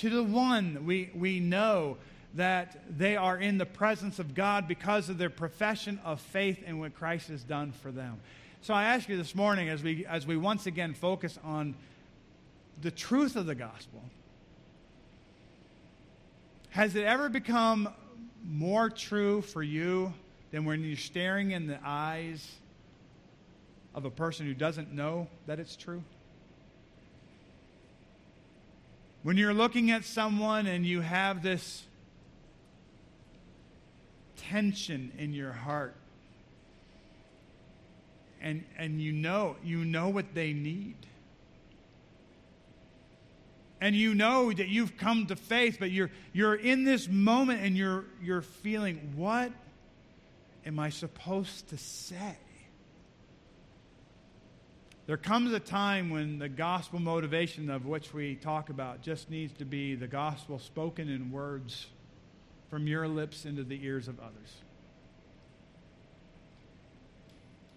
To the one, we, we know that they are in the presence of God because of their profession of faith in what Christ has done for them. So I ask you this morning, as we, as we once again focus on the truth of the gospel, has it ever become more true for you than when you're staring in the eyes of a person who doesn't know that it's true? When you're looking at someone and you have this tension in your heart and and you know you know what they need. And you know that you've come to faith but you're you're in this moment and you're you're feeling what am i supposed to say there comes a time when the gospel motivation of which we talk about just needs to be the gospel spoken in words from your lips into the ears of others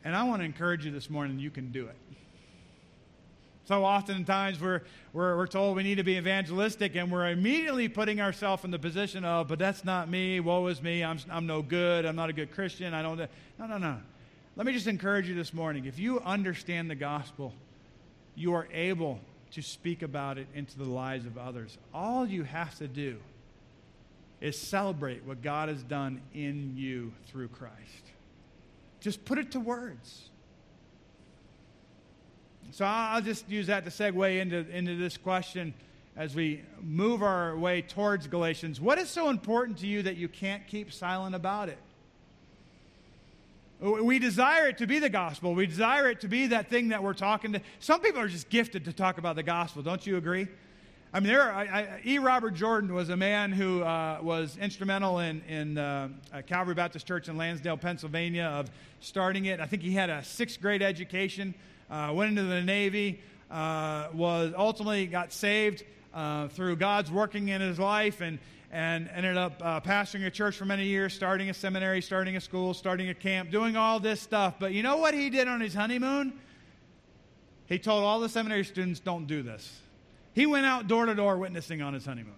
and I want to encourage you this morning, you can do it. So oftentimes we're, we're, we're told we need to be evangelistic, and we're immediately putting ourselves in the position of, but that's not me, woe is me, I'm, I'm no good, I'm not a good Christian, I don't. No, no, no. Let me just encourage you this morning. If you understand the gospel, you are able to speak about it into the lives of others. All you have to do is celebrate what God has done in you through Christ. Just put it to words. So I'll just use that to segue into, into this question as we move our way towards Galatians. What is so important to you that you can't keep silent about it? We desire it to be the gospel. We desire it to be that thing that we're talking to. Some people are just gifted to talk about the gospel. Don't you agree? I mean, there. Are, I, I, e. Robert Jordan was a man who uh, was instrumental in, in uh, Calvary Baptist Church in Lansdale, Pennsylvania, of starting it. I think he had a sixth grade education, uh, went into the Navy, uh, was ultimately got saved uh, through God's working in his life, and and ended up uh, pastoring a church for many years, starting a seminary, starting a school, starting a camp, doing all this stuff. But you know what he did on his honeymoon? He told all the seminary students, "Don't do this." He went out door to door witnessing on his honeymoon.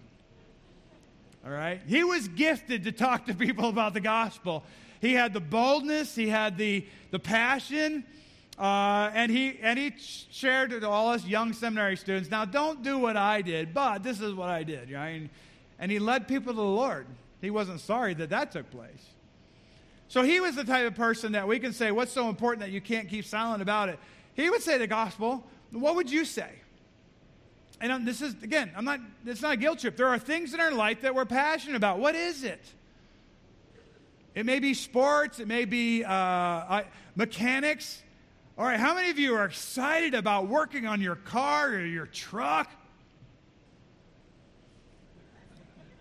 All right? He was gifted to talk to people about the gospel. He had the boldness, he had the, the passion, uh, and, he, and he shared it to all us young seminary students now, don't do what I did, but this is what I did. Right? And, he led people to the Lord. He wasn't sorry that that took place. So he was the type of person that we can say, What's so important that you can't keep silent about it? He would say the gospel. What would you say? and this is again i'm not it's not a guilt trip there are things in our life that we're passionate about what is it it may be sports it may be uh, mechanics all right how many of you are excited about working on your car or your truck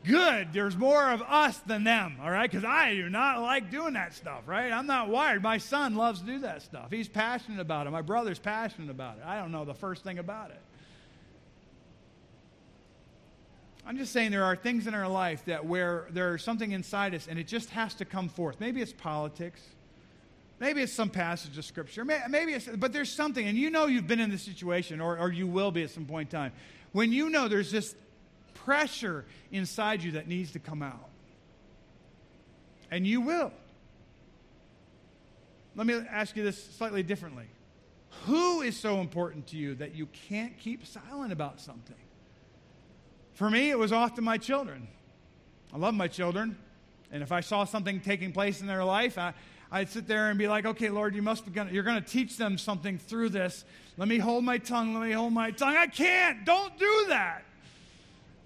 good there's more of us than them all right? Because i do not like doing that stuff right? I'm not wired. My son loves to do that stuff. He's passionate about it. My brother's passionate about it. I don't know the first thing about it. I'm just saying there are things in our life that where there's something inside us and it just has to come forth. Maybe it's politics. Maybe it's some passage of scripture. Maybe it's, but there's something, and you know you've been in this situation, or, or you will be at some point in time, when you know there's this pressure inside you that needs to come out. And you will. Let me ask you this slightly differently. Who is so important to you that you can't keep silent about something? For me, it was often my children. I love my children. And if I saw something taking place in their life, I, I'd sit there and be like, okay, Lord, you must be gonna, you're going to teach them something through this. Let me hold my tongue. Let me hold my tongue. I can't. Don't do that.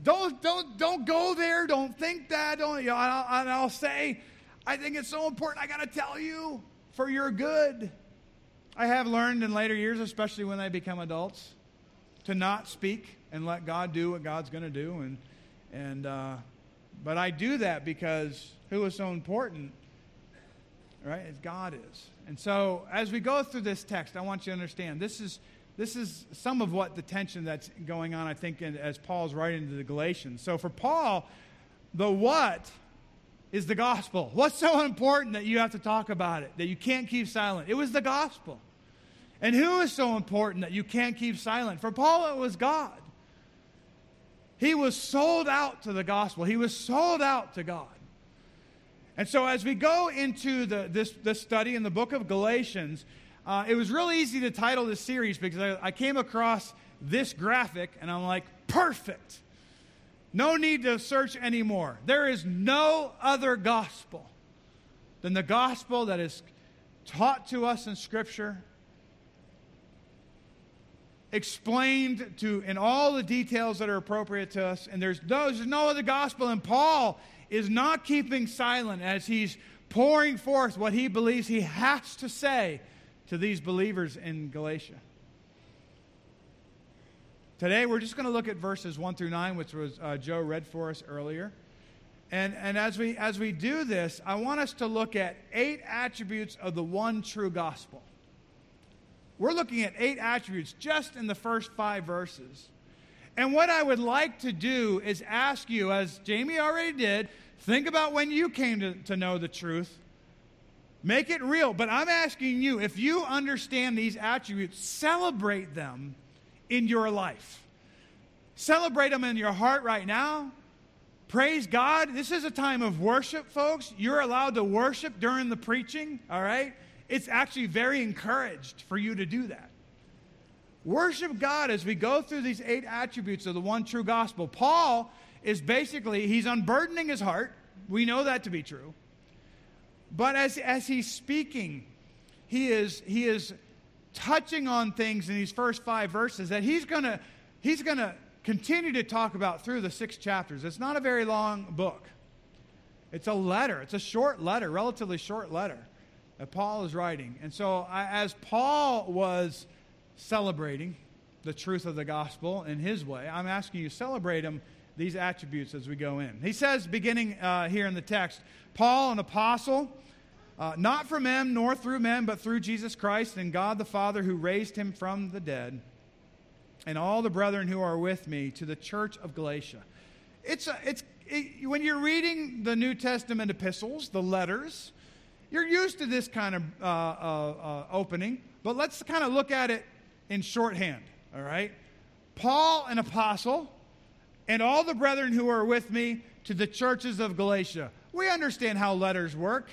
Don't, don't, don't go there. Don't think that. Don't, you know, I'll, I'll say, I think it's so important. I got to tell you for your good. I have learned in later years, especially when they become adults, to not speak and let God do what God's going to do. And, and, uh, but I do that because who is so important, right? As God is. And so as we go through this text, I want you to understand this is, this is some of what the tension that's going on, I think, in, as Paul's writing to the Galatians. So for Paul, the what is the gospel. What's so important that you have to talk about it, that you can't keep silent? It was the gospel. And who is so important that you can't keep silent? For Paul, it was God. He was sold out to the gospel, he was sold out to God. And so, as we go into the, this, this study in the book of Galatians, uh, it was really easy to title this series because I, I came across this graphic and I'm like, perfect. No need to search anymore. There is no other gospel than the gospel that is taught to us in Scripture, explained to in all the details that are appropriate to us, and there's no, there's no other gospel. And Paul is not keeping silent as he's pouring forth what he believes he has to say to these believers in Galatia. Today, we're just going to look at verses 1 through 9, which was uh, Joe read for us earlier. And, and as, we, as we do this, I want us to look at eight attributes of the one true gospel. We're looking at eight attributes just in the first five verses. And what I would like to do is ask you, as Jamie already did, think about when you came to, to know the truth. Make it real. But I'm asking you, if you understand these attributes, celebrate them in your life. Celebrate them in your heart right now. Praise God. This is a time of worship, folks. You're allowed to worship during the preaching, all right? It's actually very encouraged for you to do that. Worship God as we go through these eight attributes of the one true gospel. Paul is basically, he's unburdening his heart. We know that to be true. But as, as he's speaking, he is, he is touching on things in these first five verses that he's going to he's going to continue to talk about through the six chapters. It's not a very long book. It's a letter. It's a short letter, relatively short letter that Paul is writing. And so, as Paul was celebrating the truth of the gospel in his way. I'm asking you, celebrate him, these attributes as we go in. He says, beginning uh, here in the text, Paul, an apostle, uh, not from men nor through men, but through Jesus Christ and God the Father who raised him from the dead, and all the brethren who are with me to the church of Galatia. It's, a, it's it, when you're reading the New Testament epistles, the letters, you're used to this kind of uh, uh, uh opening, but let's kind of look at it in shorthand, all right? Paul, an apostle, and all the brethren who are with me to the churches of Galatia. We understand how letters work.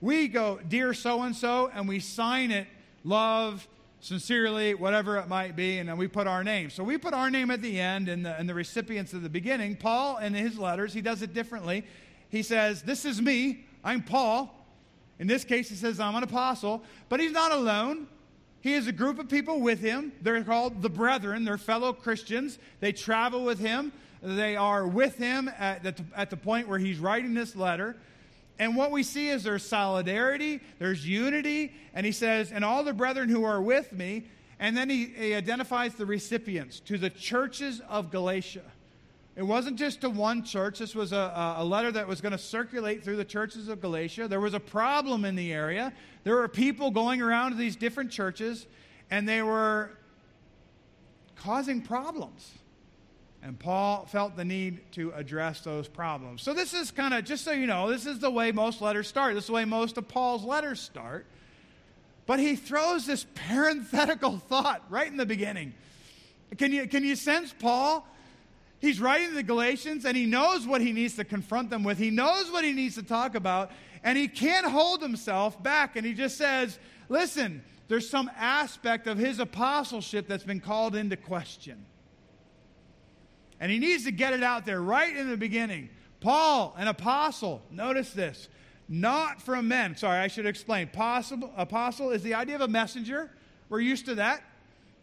We go, Dear so and so, and we sign it, love, sincerely, whatever it might be, and then we put our name. So we put our name at the end and the, and the recipients at the beginning. Paul, in his letters, he does it differently. He says, This is me, I'm Paul. In this case, he says, I'm an apostle, but he's not alone. He has a group of people with him. They're called the brethren, they're fellow Christians. They travel with him, they are with him at the, at the point where he's writing this letter. And what we see is there's solidarity, there's unity, and he says, And all the brethren who are with me. And then he, he identifies the recipients to the churches of Galatia. It wasn't just to one church. This was a, a letter that was going to circulate through the churches of Galatia. There was a problem in the area. There were people going around to these different churches, and they were causing problems. And Paul felt the need to address those problems. So, this is kind of, just so you know, this is the way most letters start. This is the way most of Paul's letters start. But he throws this parenthetical thought right in the beginning. Can you, can you sense Paul? He's writing to the Galatians and he knows what he needs to confront them with. He knows what he needs to talk about, and he can't hold himself back. And he just says, Listen, there's some aspect of his apostleship that's been called into question. And he needs to get it out there right in the beginning. Paul, an apostle, notice this, not from men. Sorry, I should explain. Possible, apostle is the idea of a messenger. We're used to that.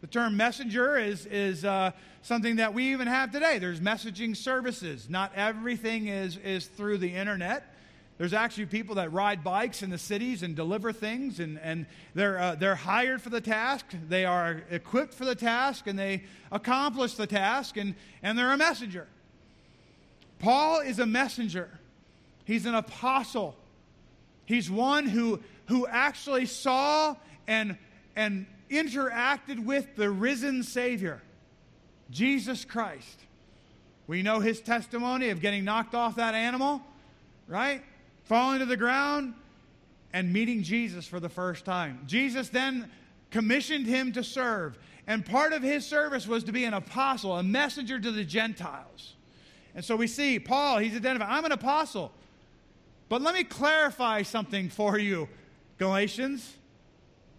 The term messenger is, is uh, something that we even have today. There's messaging services. Not everything is, is through the internet. There's actually people that ride bikes in the cities and deliver things, and, and they're, uh, they're hired for the task. They are equipped for the task, and they accomplish the task, and, and they're a messenger. Paul is a messenger, he's an apostle. He's one who, who actually saw and, and interacted with the risen Savior, Jesus Christ. We know his testimony of getting knocked off that animal, right? Falling to the ground and meeting Jesus for the first time. Jesus then commissioned him to serve. And part of his service was to be an apostle, a messenger to the Gentiles. And so we see Paul, he's identified, I'm an apostle. But let me clarify something for you, Galatians.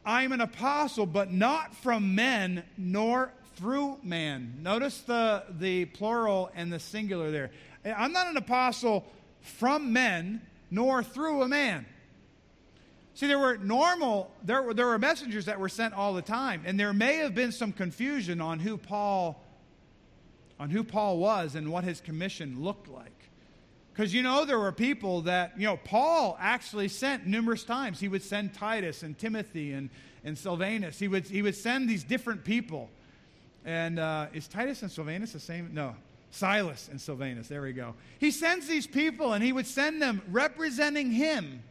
I'm an apostle, but not from men, nor through man. Notice the, the plural and the singular there. I'm not an apostle from men, nor through a man. See, there were normal, there were, there were messengers that were sent all the time, and there may have been some confusion on who Paul on who Paul was and what his commission looked like. Because you know, there were people that, you know, Paul actually sent numerous times. He would send Titus and Timothy and, and Silvanus. He would, he would send these different people. And uh, is Titus and Silvanus the same? No. Silas and Silvanus. There we go. He sends these people and he would send them representing him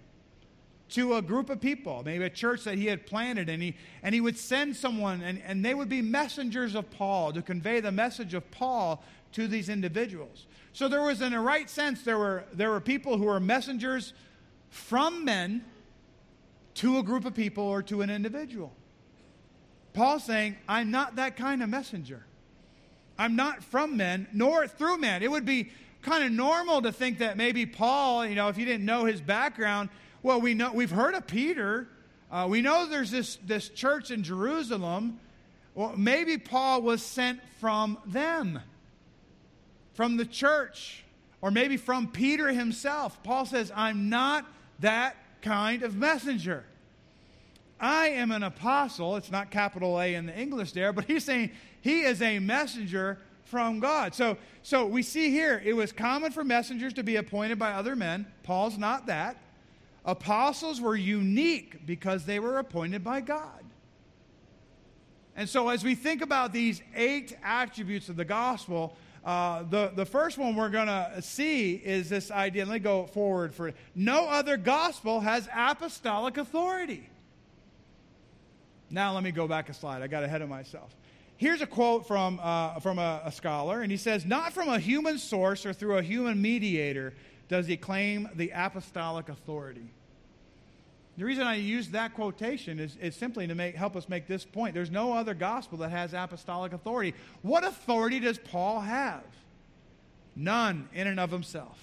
to a group of people, maybe a church that he had planted, and he, and he would send someone, and, and they would be messengers of Paul to convey the message of Paul to these individuals. So there was, in a right sense, there were, there were people who were messengers from men to a group of people or to an individual. Paul's saying, I'm not that kind of messenger. I'm not from men, nor through men. It would be kind of normal to think that maybe Paul, you know, if you didn't know his background, well, we know, we've heard of Peter. Uh, we know there's this, this church in Jerusalem. Well, maybe Paul was sent from them, from the church, or maybe from Peter himself. Paul says, I'm not that kind of messenger. I am an apostle. It's not capital A in the English there, but he's saying he is a messenger from God. So, so we see here it was common for messengers to be appointed by other men. Paul's not that. Apostles were unique because they were appointed by God. And so, as we think about these eight attributes of the gospel, uh, the, the first one we're going to see is this idea. Let me go forward for it. No other gospel has apostolic authority. Now, let me go back a slide. I got ahead of myself. Here's a quote from, uh, from a, a scholar, and he says, Not from a human source or through a human mediator does he claim the apostolic authority. The reason I use that quotation is, is simply to make, help us make this point. There's no other gospel that has apostolic authority. What authority does Paul have? None in and of himself.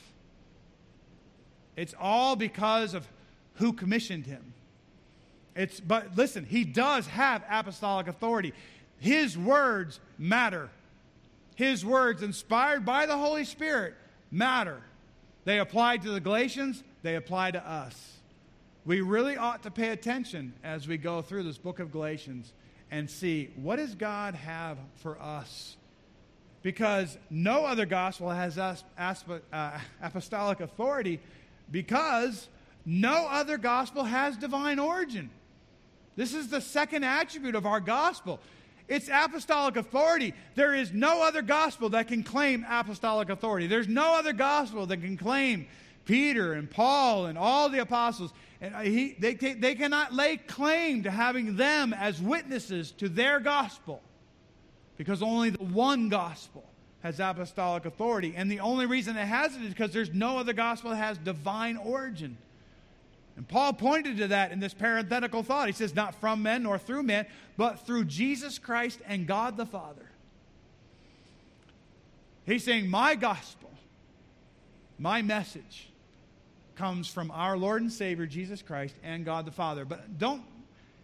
It's all because of who commissioned him. It's, but listen, he does have apostolic authority. His words matter. His words, inspired by the Holy Spirit, matter. They apply to the Galatians, they apply to us. We really ought to pay attention as we go through this book of Galatians and see what does God have for us? Because no other gospel has uh, apostolic authority because no other gospel has divine origin. This is the second attribute of our gospel. It's apostolic authority. There is no other gospel that can claim apostolic authority. There's no other gospel that can claim Peter and Paul and all the apostles. And he, they, they cannot lay claim to having them as witnesses to their gospel because only the one gospel has apostolic authority. And the only reason it has it is because there's no other gospel that has divine origin. And Paul pointed to that in this parenthetical thought. He says, Not from men nor through men, but through Jesus Christ and God the Father. He's saying, My gospel, my message, comes from our Lord and Savior, Jesus Christ, and God the Father. But don't,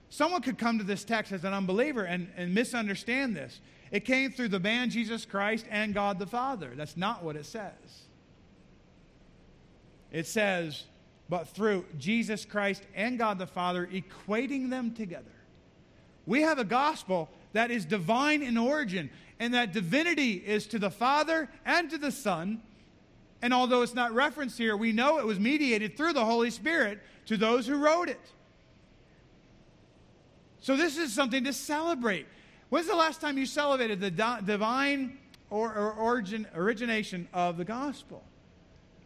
someone could come to this text as an unbeliever and, and misunderstand this. It came through the man Jesus Christ and God the Father. That's not what it says. It says, but through Jesus Christ and God the Father, equating them together. We have a gospel that is divine in origin, and that divinity is to the Father and to the Son. And although it's not referenced here, we know it was mediated through the Holy Spirit to those who wrote it. So this is something to celebrate. When's the last time you celebrated the divine or, or origin, origination of the gospel?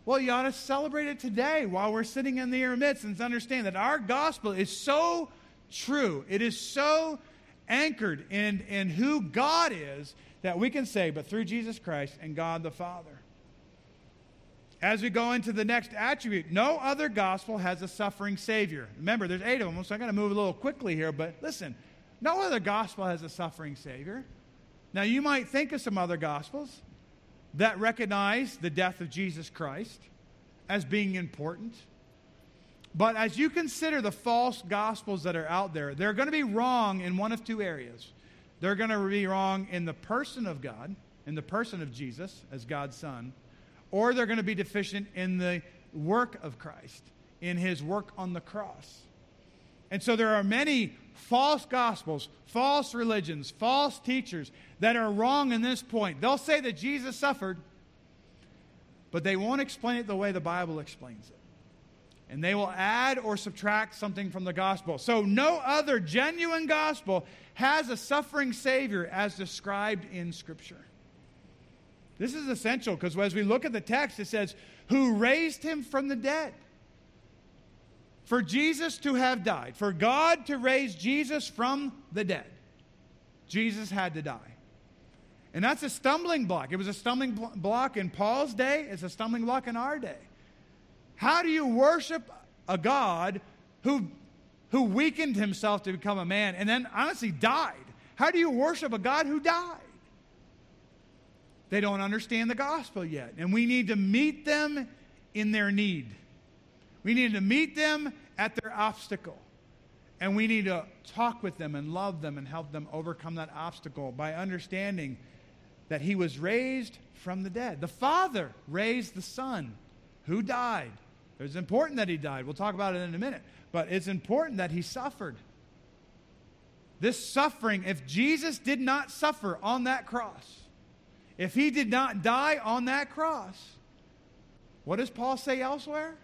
Well, you ought to celebrate it today while we're sitting in the midst and understand that our gospel is so true. It is so anchored in, in who God is that we can say, but through Jesus Christ and God the Father. As we go into the next attribute, no other gospel has a suffering Savior. Remember, there's eight of them, so I'm going to move a little quickly here, but listen, no other gospel has a suffering Savior. Now, you might think of some other gospels. That recognize the death of Jesus Christ as being important. But as you consider the false gospels that are out there, they're going to be wrong in one of two areas. They're going to be wrong in the person of God, in the person of Jesus as God's Son, or they're going to be deficient in the work of Christ, in his work on the cross. And so there are many false gospels, false religions, false teachers that are wrong in this point. They'll say that Jesus suffered, but they won't explain it the way the Bible explains it. And they will add or subtract something from the gospel. So no other genuine gospel has a suffering Savior as described in Scripture. This is essential because as we look at the text, it says, Who raised him from the dead? For Jesus to have died, for God to raise Jesus from the dead, Jesus had to die. And that's a stumbling block. It was a stumbling block in Paul's day, it's a stumbling block in our day. How do you worship a God who, who weakened himself to become a man and then honestly died? How do you worship a God who died? They don't understand the gospel yet. And we need to meet them in their need. We need to meet them at their obstacle. And we need to talk with them and love them and help them overcome that obstacle by understanding that he was raised from the dead. The Father raised the Son who died. It's important that he died. We'll talk about it in a minute. But it's important that he suffered. This suffering, if Jesus did not suffer on that cross, if he did not die on that cross, what does Paul say elsewhere?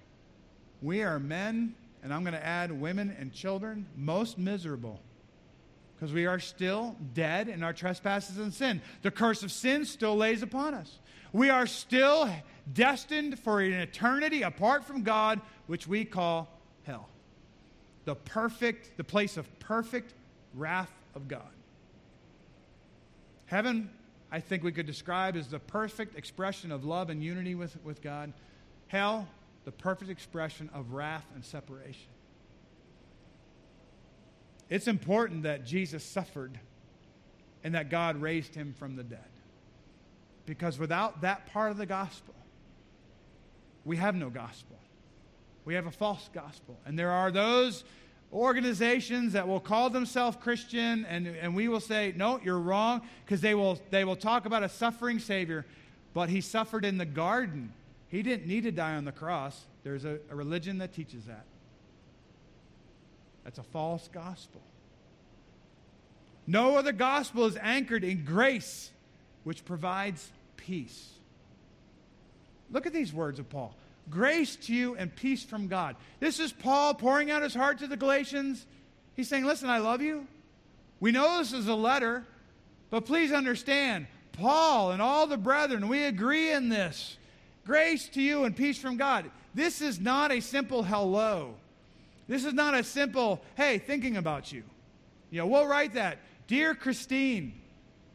We are men, and I'm going to add women and children, most miserable because we are still dead in our trespasses and sin. The curse of sin still lays upon us. We are still destined for an eternity apart from God, which we call hell. The perfect, the place of perfect wrath of God. Heaven, I think we could describe as the perfect expression of love and unity with, with God. Hell, the perfect expression of wrath and separation. It's important that Jesus suffered and that God raised him from the dead. Because without that part of the gospel, we have no gospel. We have a false gospel. And there are those organizations that will call themselves Christian, and, and we will say, no, you're wrong, because they will, they will talk about a suffering Savior, but he suffered in the garden. He didn't need to die on the cross. There's a, a religion that teaches that. That's a false gospel. No other gospel is anchored in grace, which provides peace. Look at these words of Paul grace to you and peace from God. This is Paul pouring out his heart to the Galatians. He's saying, Listen, I love you. We know this is a letter, but please understand, Paul and all the brethren, we agree in this. Grace to you and peace from God. This is not a simple hello. This is not a simple, hey, thinking about you. You know, we'll write that. Dear Christine,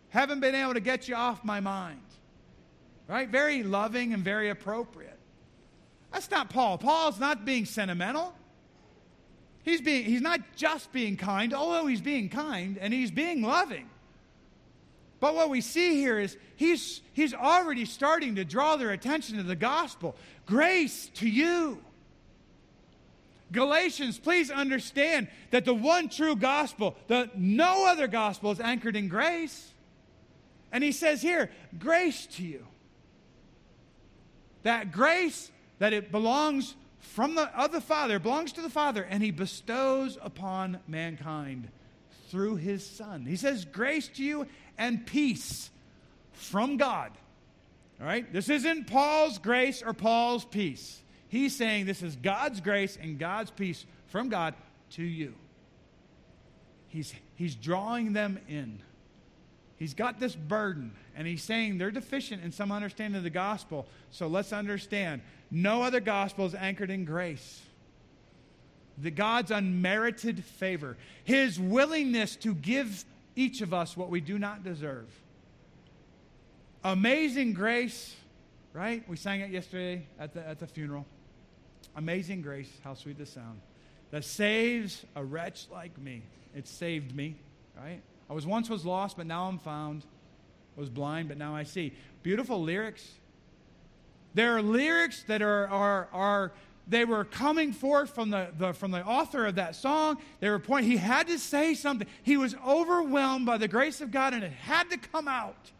haven't been able to get you off my mind. Right? Very loving and very appropriate. That's not Paul. Paul's not being sentimental. He's, being, he's not just being kind, although he's being kind and he's being loving. But what we see here is he's, he's already starting to draw their attention to the gospel. Grace to you. Galatians, please understand that the one true gospel, the no other gospel is anchored in grace. And he says here, grace to you. That grace that it belongs from the of the Father, belongs to the Father, and he bestows upon mankind through his Son. He says, Grace to you and peace from God. All right? This isn't Paul's grace or Paul's peace. He's saying this is God's grace and God's peace from God to you. He's, he's drawing them in. He's got this burden, and he's saying they're deficient in some understanding of the gospel. So let's understand no other gospel is anchored in grace. The God's unmerited favor, his willingness to give each of us what we do not deserve. Amazing grace, right? We sang it yesterday at the, at the funeral. Amazing grace, how sweet the sound, that saves a wretch like me. It saved me, right? I was once was lost, but now I'm found. I was blind, but now I see. Beautiful lyrics. There are lyrics that are, are, are they were coming forth from the, the, from the author of that song. They were pointing, he had to say something. He was overwhelmed by the grace of God, and it had to come out.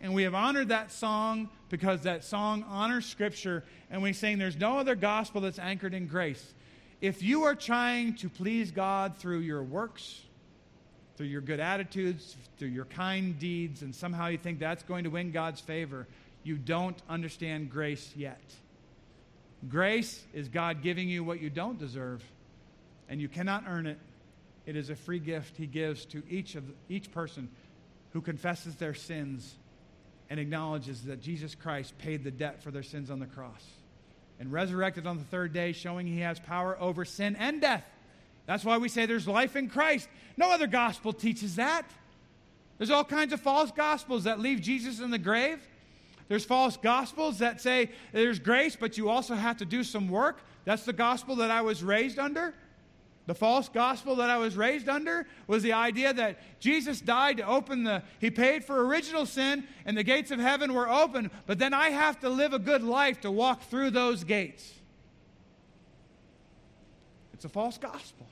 And we have honored that song because that song honors Scripture, and we sing, There's no other gospel that's anchored in grace. If you are trying to please God through your works, through your good attitudes, through your kind deeds, and somehow you think that's going to win God's favor, you don't understand grace yet. Grace is God giving you what you don't deserve, and you cannot earn it. It is a free gift He gives to each, of, each person who confesses their sins and acknowledges that Jesus Christ paid the debt for their sins on the cross and resurrected on the third day, showing He has power over sin and death. That's why we say there's life in Christ. No other gospel teaches that. There's all kinds of false gospels that leave Jesus in the grave. There's false gospels that say there's grace, but you also have to do some work. That's the gospel that I was raised under. The false gospel that I was raised under was the idea that Jesus died to open the, he paid for original sin, and the gates of heaven were open, but then I have to live a good life to walk through those gates. It's a false gospel.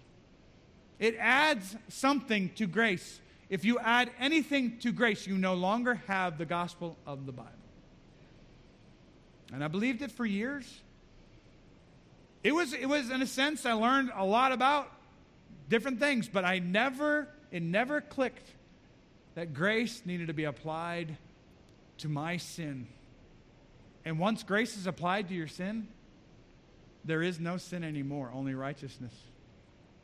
It adds something to grace. If you add anything to grace, you no longer have the gospel of the Bible. And I believed it for years. It was, it was, in a sense, I learned a lot about different things, but I never, it never clicked that grace needed to be applied to my sin. And once grace is applied to your sin, there is no sin anymore, only righteousness.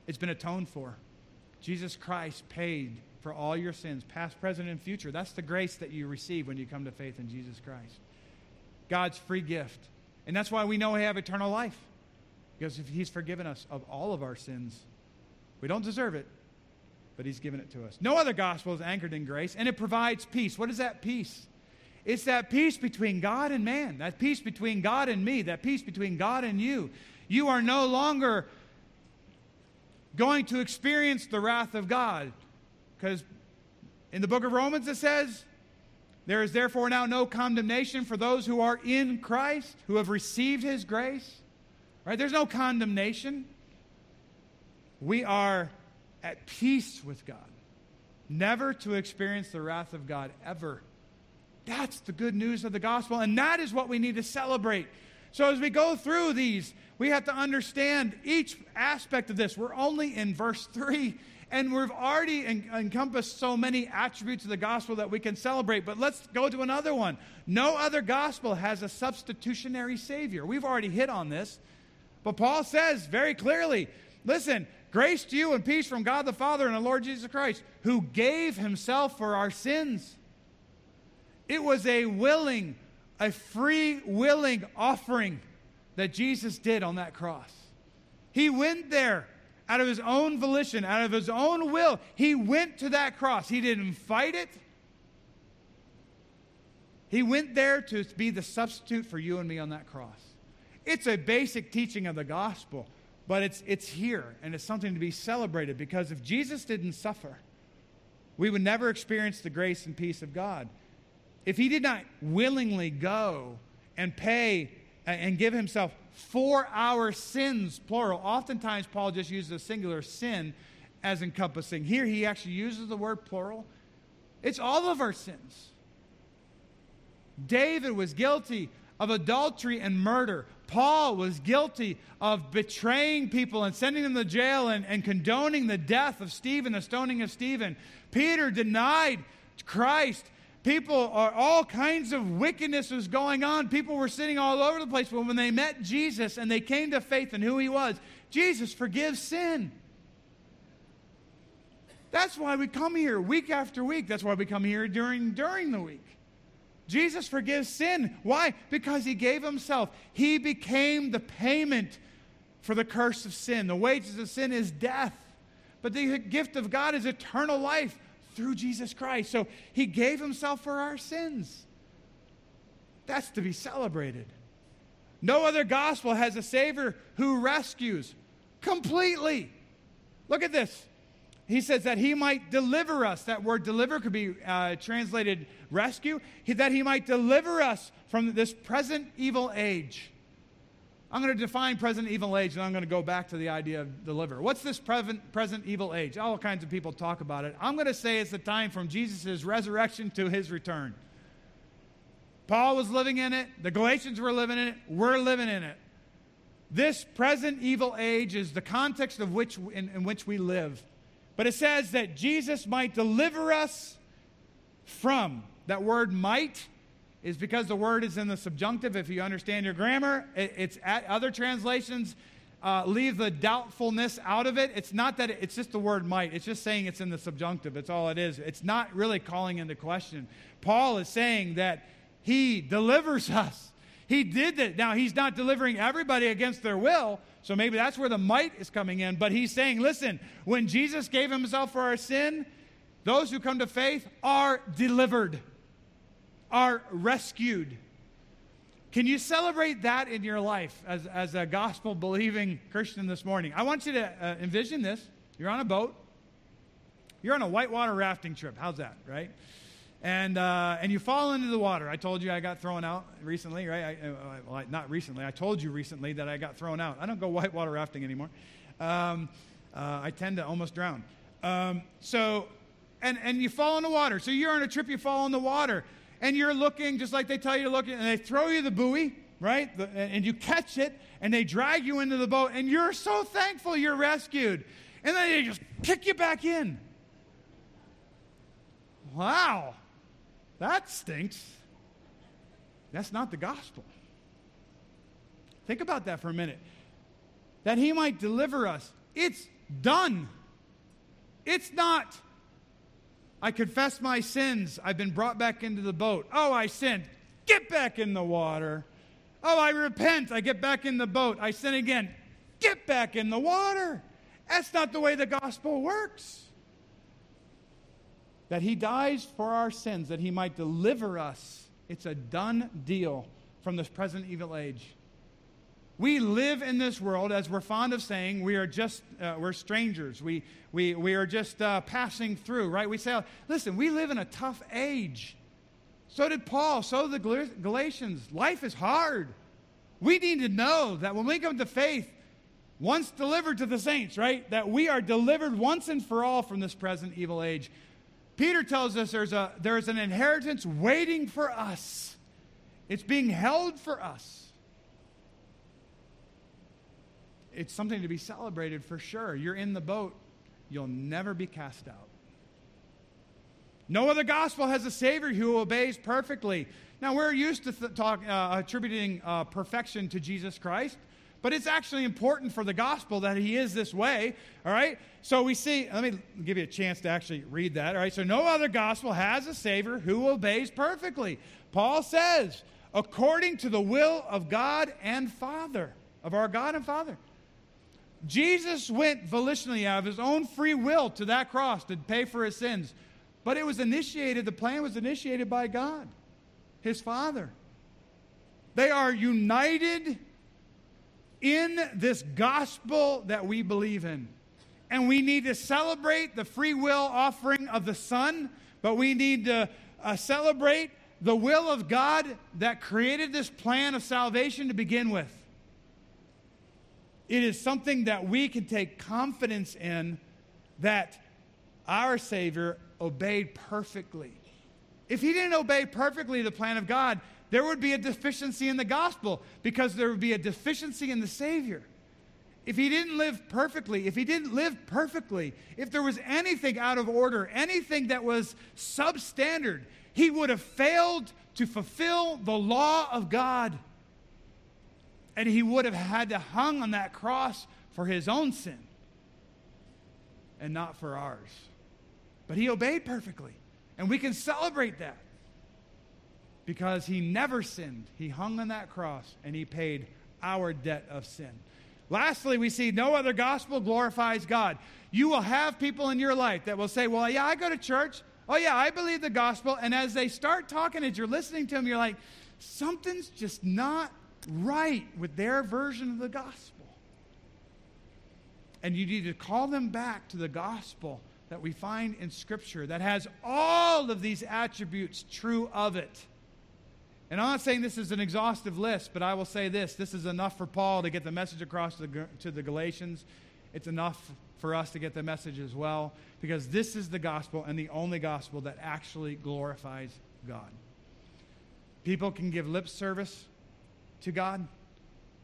It's been atoned for. Jesus Christ paid for all your sins, past, present, and future. That's the grace that you receive when you come to faith in Jesus Christ. God's free gift. And that's why we know we have eternal life. Because if He's forgiven us of all of our sins, we don't deserve it, but He's given it to us. No other gospel is anchored in grace, and it provides peace. What is that peace? It's that peace between God and man, that peace between God and me, that peace between God and you. You are no longer going to experience the wrath of God. Because in the book of Romans it says, there is therefore now no condemnation for those who are in Christ, who have received his grace. Right? There's no condemnation. We are at peace with God, never to experience the wrath of God ever. That's the good news of the gospel, and that is what we need to celebrate. So, as we go through these, we have to understand each aspect of this. We're only in verse 3 and we've already en- encompassed so many attributes of the gospel that we can celebrate. But let's go to another one. No other gospel has a substitutionary Savior. We've already hit on this. But Paul says very clearly listen, grace to you and peace from God the Father and the Lord Jesus Christ, who gave himself for our sins. It was a willing, a free willing offering that Jesus did on that cross. He went there out of his own volition, out of his own will, he went to that cross. He didn't fight it. He went there to be the substitute for you and me on that cross. It's a basic teaching of the gospel, but it's, it's here and it's something to be celebrated because if Jesus didn't suffer, we would never experience the grace and peace of God. If he did not willingly go and pay and give himself for our sins, plural. Oftentimes, Paul just uses a singular sin as encompassing. Here, he actually uses the word plural. It's all of our sins. David was guilty of adultery and murder. Paul was guilty of betraying people and sending them to jail and, and condoning the death of Stephen, the stoning of Stephen. Peter denied Christ People are all kinds of wickedness was going on. People were sitting all over the place. But when they met Jesus and they came to faith in who he was, Jesus forgives sin. That's why we come here week after week. That's why we come here during, during the week. Jesus forgives sin. Why? Because he gave himself. He became the payment for the curse of sin. The wages of sin is death. But the gift of God is eternal life through Jesus Christ. So he gave himself for our sins. That's to be celebrated. No other gospel has a Savior who rescues completely. Look at this. he says that he might deliver us. That word deliver could be uh, translated rescue. He, that he might deliver us from this present evil age. I'm going to define present evil age and I'm going to go back to the idea of deliver. What's this present, present evil age? All kinds of people talk about it. I'm going to say it's the time from Jesus' resurrection to his return. Paul was living in it, the Galatians were living in it, we're living in it. This present evil age is the context of which in, in which we live. But it says that Jesus might deliver us from. That word might is because the word is in the subjunctive. If you understand your grammar, it, it's at other translations uh, leave the doubtfulness out of it. It's not that it, it's just the word might. It's just saying it's in the subjunctive. It's all it is. It's not really calling into question. Paul is saying that he delivers us. He did that. Now, he's not delivering everybody against their will, so maybe that's where the might is coming in. But he's saying, listen, when Jesus gave himself for our sin, those who come to faith are delivered, are rescued. Can you celebrate that in your life as, as a gospel believing Christian this morning? I want you to uh, envision this. You're on a boat, you're on a whitewater rafting trip. How's that, right? and uh, and you fall into the water. I told you I got thrown out recently, right? I, uh, well, not recently. I told you recently that I got thrown out. I don't go whitewater rafting anymore. Um, uh, I tend to almost drown. Um, so, and and you fall in the water. So you're on a trip. You fall in the water, and you're looking just like they tell you to look, and they throw you the buoy, right? The, and you catch it, and they drag you into the boat, and you're so thankful you're rescued, and then they just kick you back in. Wow. That stinks. That's not the gospel. Think about that for a minute. That he might deliver us. It's done. It's not, I confess my sins. I've been brought back into the boat. Oh, I sinned. Get back in the water. Oh, I repent. I get back in the boat. I sin again. Get back in the water. That's not the way the gospel works that he dies for our sins, that he might deliver us. It's a done deal from this present evil age. We live in this world, as we're fond of saying, we are just, uh, we're strangers. We, we, we are just uh, passing through, right? We say, listen, we live in a tough age. So did Paul, so did the Galatians. Life is hard. We need to know that when we come to faith, once delivered to the saints, right, that we are delivered once and for all from this present evil age. Peter tells us there's, a, there's an inheritance waiting for us, it's being held for us. It's something to be celebrated for sure. You're in the boat, you'll never be cast out. No other gospel has a Savior who obeys perfectly. Now, we're used to th- talk, uh, attributing uh, perfection to Jesus Christ. But it's actually important for the gospel that he is this way. All right? So we see, let me give you a chance to actually read that. All right? So no other gospel has a Savior who obeys perfectly. Paul says, according to the will of God and Father, of our God and Father. Jesus went volitionally out of his own free will to that cross to pay for his sins. But it was initiated, the plan was initiated by God, his Father. They are united in this gospel that we believe in. And we need to celebrate the free will offering of the Son, but we need to uh, celebrate the will of God that created this plan of salvation to begin with. It is something that we can take confidence in that our Savior obeyed perfectly. If he didn't obey perfectly the plan of God, there would be a deficiency in the gospel because there would be a deficiency in the Savior. If he didn't live perfectly, if he didn't live perfectly, if there was anything out of order, anything that was substandard, he would have failed to fulfill the law of God. And he would have had to hung on that cross for his own sin and not for ours. But he obeyed perfectly. And we can celebrate that because he never sinned. He hung on that cross and he paid our debt of sin. Lastly, we see no other gospel glorifies God. You will have people in your life that will say, Well, yeah, I go to church. Oh, yeah, I believe the gospel. And as they start talking, as you're listening to them, you're like, Something's just not right with their version of the gospel. And you need to call them back to the gospel that we find in Scripture that has all of these attributes true of it. And I'm not saying this is an exhaustive list, but I will say this this is enough for Paul to get the message across to the, to the Galatians. It's enough for us to get the message as well, because this is the gospel and the only gospel that actually glorifies God. People can give lip service to God,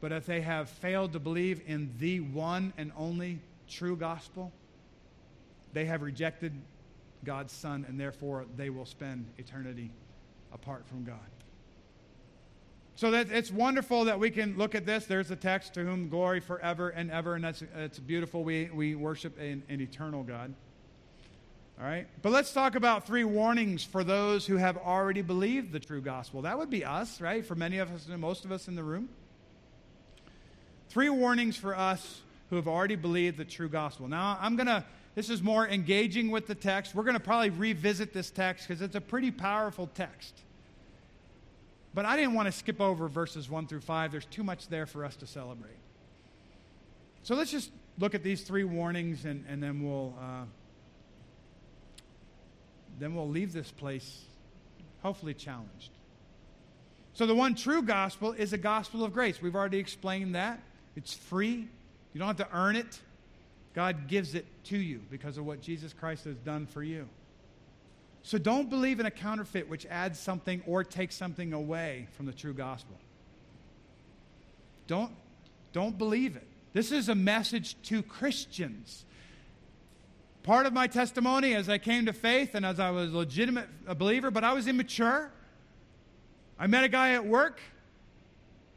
but if they have failed to believe in the one and only true gospel, they have rejected God's Son, and therefore they will spend eternity apart from God. So that it's wonderful that we can look at this. There's the text to whom glory forever and ever, and that's it's beautiful. We we worship an, an eternal God. All right, but let's talk about three warnings for those who have already believed the true gospel. That would be us, right? For many of us, most of us in the room. Three warnings for us who have already believed the true gospel. Now, I'm going to, this is more engaging with the text. We're going to probably revisit this text because it's a pretty powerful text. But I didn't want to skip over verses 1 through 5. There's too much there for us to celebrate. So let's just look at these three warnings and, and then we'll. Uh, then we'll leave this place hopefully challenged. So, the one true gospel is a gospel of grace. We've already explained that. It's free, you don't have to earn it. God gives it to you because of what Jesus Christ has done for you. So don't believe in a counterfeit which adds something or takes something away from the true gospel. Don't, don't believe it. This is a message to Christians. Part of my testimony as I came to faith and as I was a legitimate a believer, but I was immature. I met a guy at work.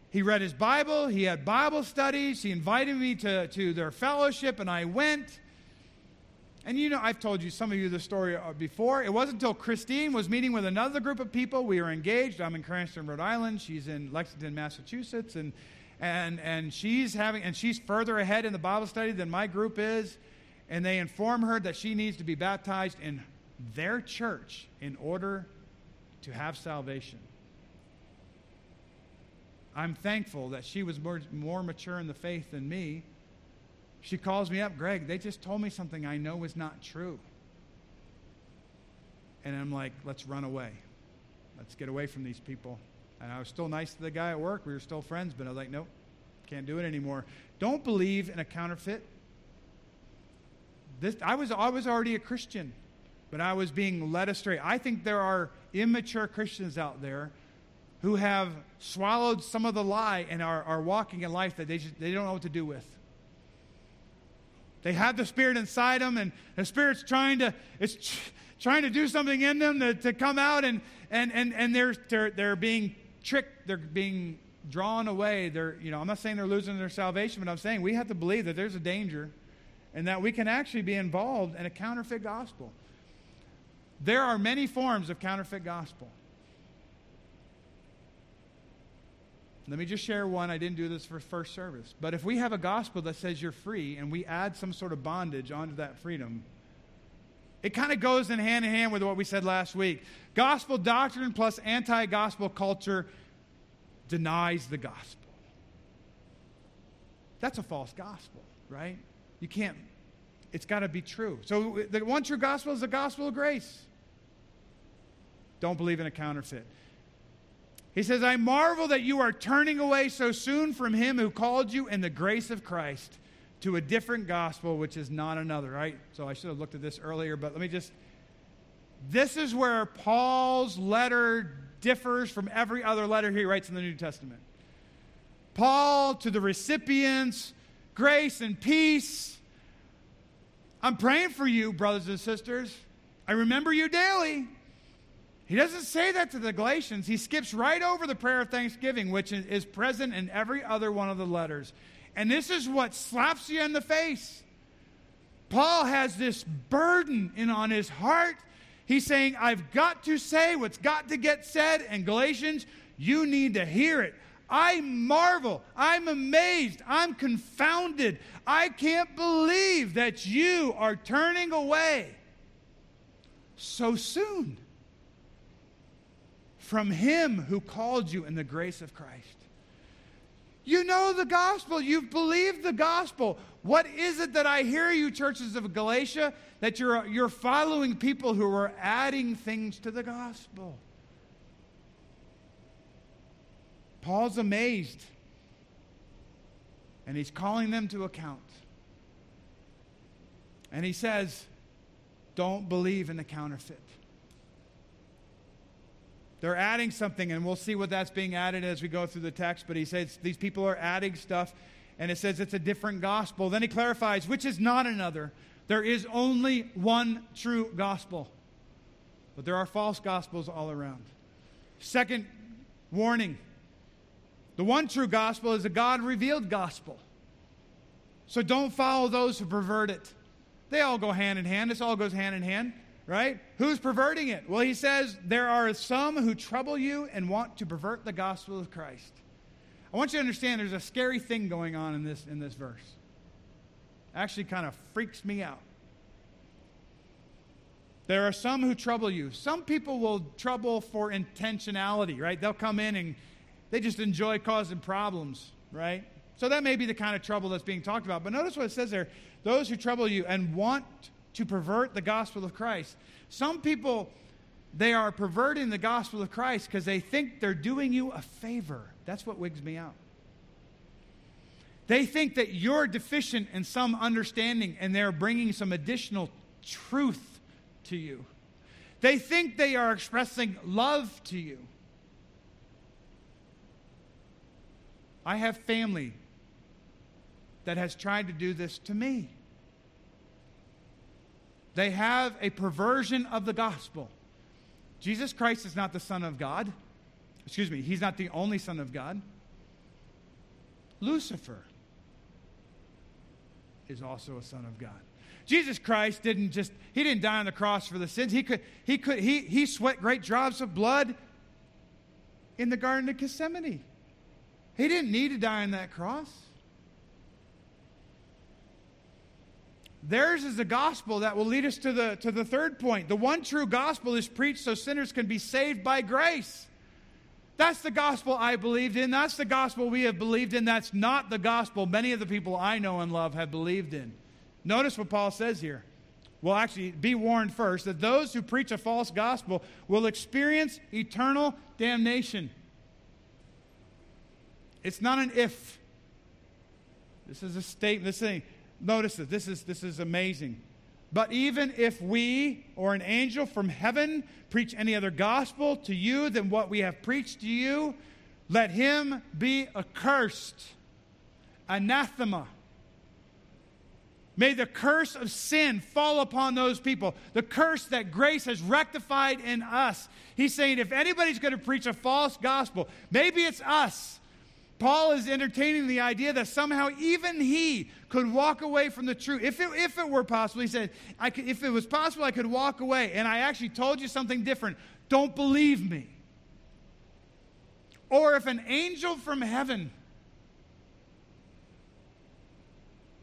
He read his Bible. He had Bible studies. He invited me to, to their fellowship, and I went. And you know, I've told you some of you the story uh, before. It wasn't until Christine was meeting with another group of people. We were engaged. I'm in Cranston, Rhode Island. She's in Lexington, Massachusetts, and and and she's having and she's further ahead in the Bible study than my group is. And they inform her that she needs to be baptized in their church in order to have salvation. I'm thankful that she was more, more mature in the faith than me she calls me up, Greg, they just told me something I know is not true. And I'm like, let's run away. Let's get away from these people. And I was still nice to the guy at work. We were still friends, but I was like, nope, can't do it anymore. Don't believe in a counterfeit. This, I, was, I was already a Christian, but I was being led astray. I think there are immature Christians out there who have swallowed some of the lie and are, are walking in life that they, just, they don't know what to do with. They have the Spirit inside them, and the Spirit's trying to, it's trying to do something in them to, to come out, and, and, and, and they're, they're, they're being tricked, they're being drawn away. They're, you know, I'm not saying they're losing their salvation, but I'm saying we have to believe that there's a danger and that we can actually be involved in a counterfeit gospel. There are many forms of counterfeit gospel. Let me just share one. I didn't do this for first service. But if we have a gospel that says you're free and we add some sort of bondage onto that freedom, it kind of goes in hand in hand with what we said last week. Gospel doctrine plus anti gospel culture denies the gospel. That's a false gospel, right? You can't, it's got to be true. So the one true gospel is the gospel of grace. Don't believe in a counterfeit. He says, I marvel that you are turning away so soon from him who called you in the grace of Christ to a different gospel, which is not another, right? So I should have looked at this earlier, but let me just. This is where Paul's letter differs from every other letter he writes in the New Testament. Paul to the recipients, grace and peace. I'm praying for you, brothers and sisters. I remember you daily. He doesn't say that to the Galatians. He skips right over the prayer of thanksgiving, which is present in every other one of the letters. And this is what slaps you in the face. Paul has this burden in on his heart. He's saying, I've got to say what's got to get said. And Galatians, you need to hear it. I marvel. I'm amazed. I'm confounded. I can't believe that you are turning away so soon from him who called you in the grace of Christ. You know the gospel. You've believed the gospel. What is it that I hear you, churches of Galatia, that you're, you're following people who are adding things to the gospel? Paul's amazed, and he's calling them to account. And he says, Don't believe in the counterfeit. They're adding something, and we'll see what that's being added as we go through the text. But he says these people are adding stuff, and it says it's a different gospel. Then he clarifies, which is not another. There is only one true gospel, but there are false gospels all around. Second warning the one true gospel is a God revealed gospel. So don't follow those who pervert it. They all go hand in hand. This all goes hand in hand right? Who's perverting it? Well, he says, There are some who trouble you and want to pervert the gospel of Christ. I want you to understand there's a scary thing going on in this, in this verse. Actually, kind of freaks me out. There are some who trouble you. Some people will trouble for intentionality, right? They'll come in and they just enjoy causing problems, right? So that may be the kind of trouble that's being talked about. But notice what it says there those who trouble you and want to pervert the gospel of Christ. Some people, they are perverting the gospel of Christ because they think they're doing you a favor. That's what wigs me out. They think that you're deficient in some understanding and they're bringing some additional truth to you. They think they are expressing love to you. I have family that has tried to do this to me. They have a perversion of the gospel. Jesus Christ is not the Son of God. Excuse me, he's not the only Son of God. Lucifer is also a son of God. Jesus Christ didn't just he didn't die on the cross for the sins. He could he could he he sweat great drops of blood in the garden of Gethsemane. He didn't need to die on that cross. Theirs is the gospel that will lead us to the, to the third point. The one true gospel is preached so sinners can be saved by grace. That's the gospel I believed in. That's the gospel we have believed in. That's not the gospel many of the people I know and love have believed in. Notice what Paul says here. Well, actually, be warned first that those who preach a false gospel will experience eternal damnation. It's not an if. This is a statement. This thing. Notice that this is, this is amazing. But even if we or an angel from heaven preach any other gospel to you than what we have preached to you, let him be accursed. Anathema. May the curse of sin fall upon those people. The curse that grace has rectified in us. He's saying if anybody's going to preach a false gospel, maybe it's us. Paul is entertaining the idea that somehow even he could walk away from the truth. If it, if it were possible, he said, could, if it was possible, I could walk away and I actually told you something different. Don't believe me. Or if an angel from heaven,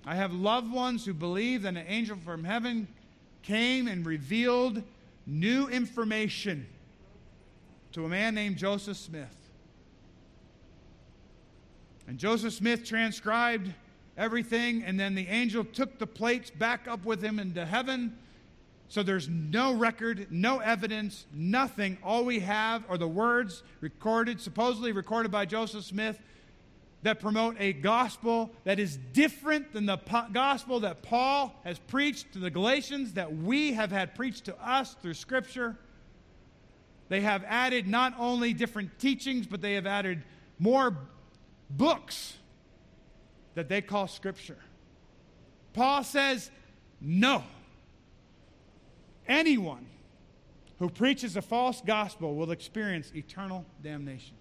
I have loved ones who believe that an angel from heaven came and revealed new information to a man named Joseph Smith. And Joseph Smith transcribed everything, and then the angel took the plates back up with him into heaven. So there's no record, no evidence, nothing. All we have are the words recorded, supposedly recorded by Joseph Smith, that promote a gospel that is different than the po- gospel that Paul has preached to the Galatians, that we have had preached to us through Scripture. They have added not only different teachings, but they have added more books that they call Scripture. Paul says, no. Anyone who preaches a false gospel will experience eternal damnation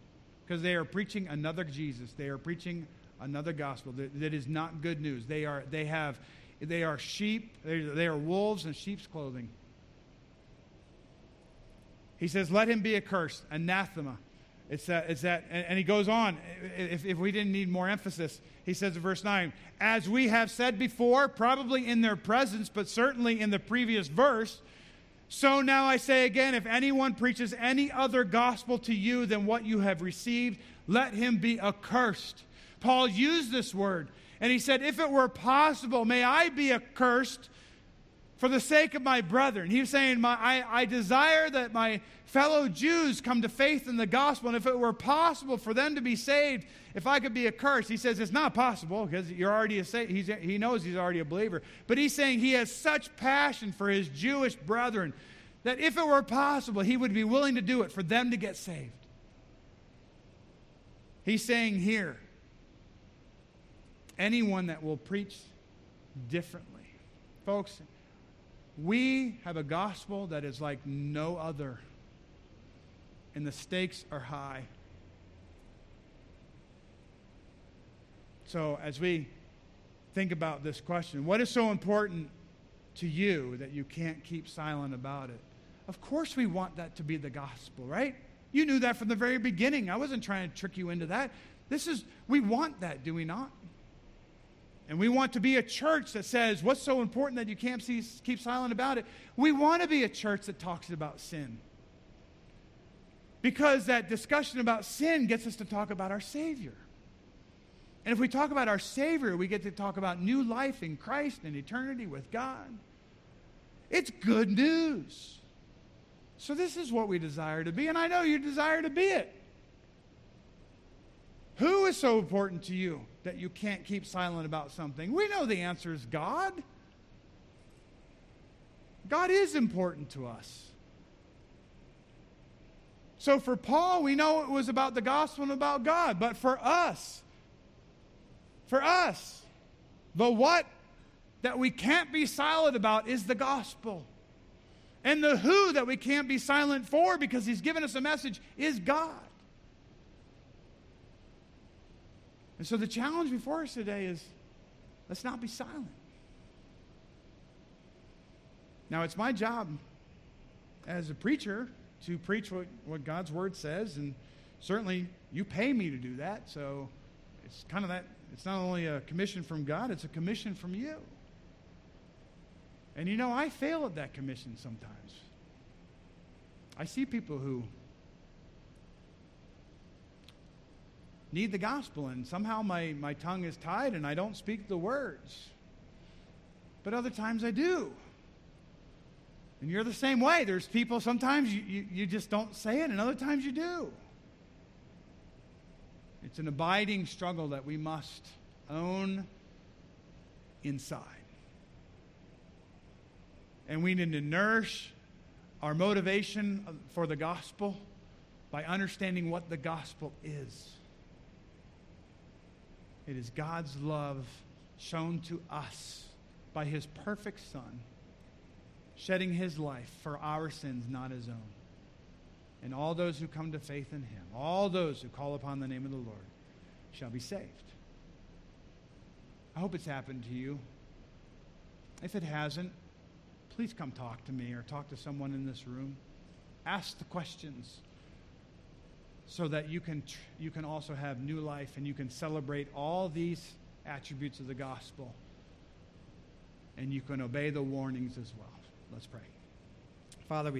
because they are preaching another Jesus. They are preaching another gospel that, that is not good news. They are, they have, they are sheep, they, they are wolves in sheep's clothing. He says, Let him be accursed, anathema. It's that, it's that and, and he goes on, if, if we didn't need more emphasis, he says in verse 9, as we have said before, probably in their presence, but certainly in the previous verse, so now I say again, if anyone preaches any other gospel to you than what you have received, let him be accursed. Paul used this word, and he said, If it were possible, may I be accursed for the sake of my brethren. He was saying, my, I, I desire that my fellow Jews come to faith in the gospel, and if it were possible for them to be saved, if I could be accursed, he says it's not possible because you're already a he's, he knows he's already a believer. But he's saying he has such passion for his Jewish brethren that if it were possible, he would be willing to do it for them to get saved. He's saying here, anyone that will preach differently. Folks, we have a gospel that is like no other, and the stakes are high. So, as we think about this question, what is so important to you that you can't keep silent about it? Of course, we want that to be the gospel, right? You knew that from the very beginning. I wasn't trying to trick you into that. This is, we want that, do we not? And we want to be a church that says, what's so important that you can't see, keep silent about it? We want to be a church that talks about sin. Because that discussion about sin gets us to talk about our Savior. And if we talk about our Savior, we get to talk about new life in Christ and eternity with God. It's good news. So, this is what we desire to be, and I know you desire to be it. Who is so important to you that you can't keep silent about something? We know the answer is God. God is important to us. So for Paul, we know it was about the gospel and about God. But for us, for us, the what that we can't be silent about is the gospel. And the who that we can't be silent for because he's given us a message is God. And so the challenge before us today is let's not be silent. Now, it's my job as a preacher to preach what, what God's word says, and certainly you pay me to do that. So it's kind of that, it's not only a commission from God, it's a commission from you. And you know, I fail at that commission sometimes. I see people who need the gospel, and somehow my, my tongue is tied and I don't speak the words. But other times I do. And you're the same way. There's people, sometimes you, you, you just don't say it, and other times you do. It's an abiding struggle that we must own inside. And we need to nourish our motivation for the gospel by understanding what the gospel is. It is God's love shown to us by his perfect Son, shedding his life for our sins, not his own. And all those who come to faith in him, all those who call upon the name of the Lord, shall be saved. I hope it's happened to you. If it hasn't, please come talk to me or talk to someone in this room. Ask the questions so that you can, tr- you can also have new life and you can celebrate all these attributes of the gospel. And you can obey the warnings as well. Let's pray. Father, we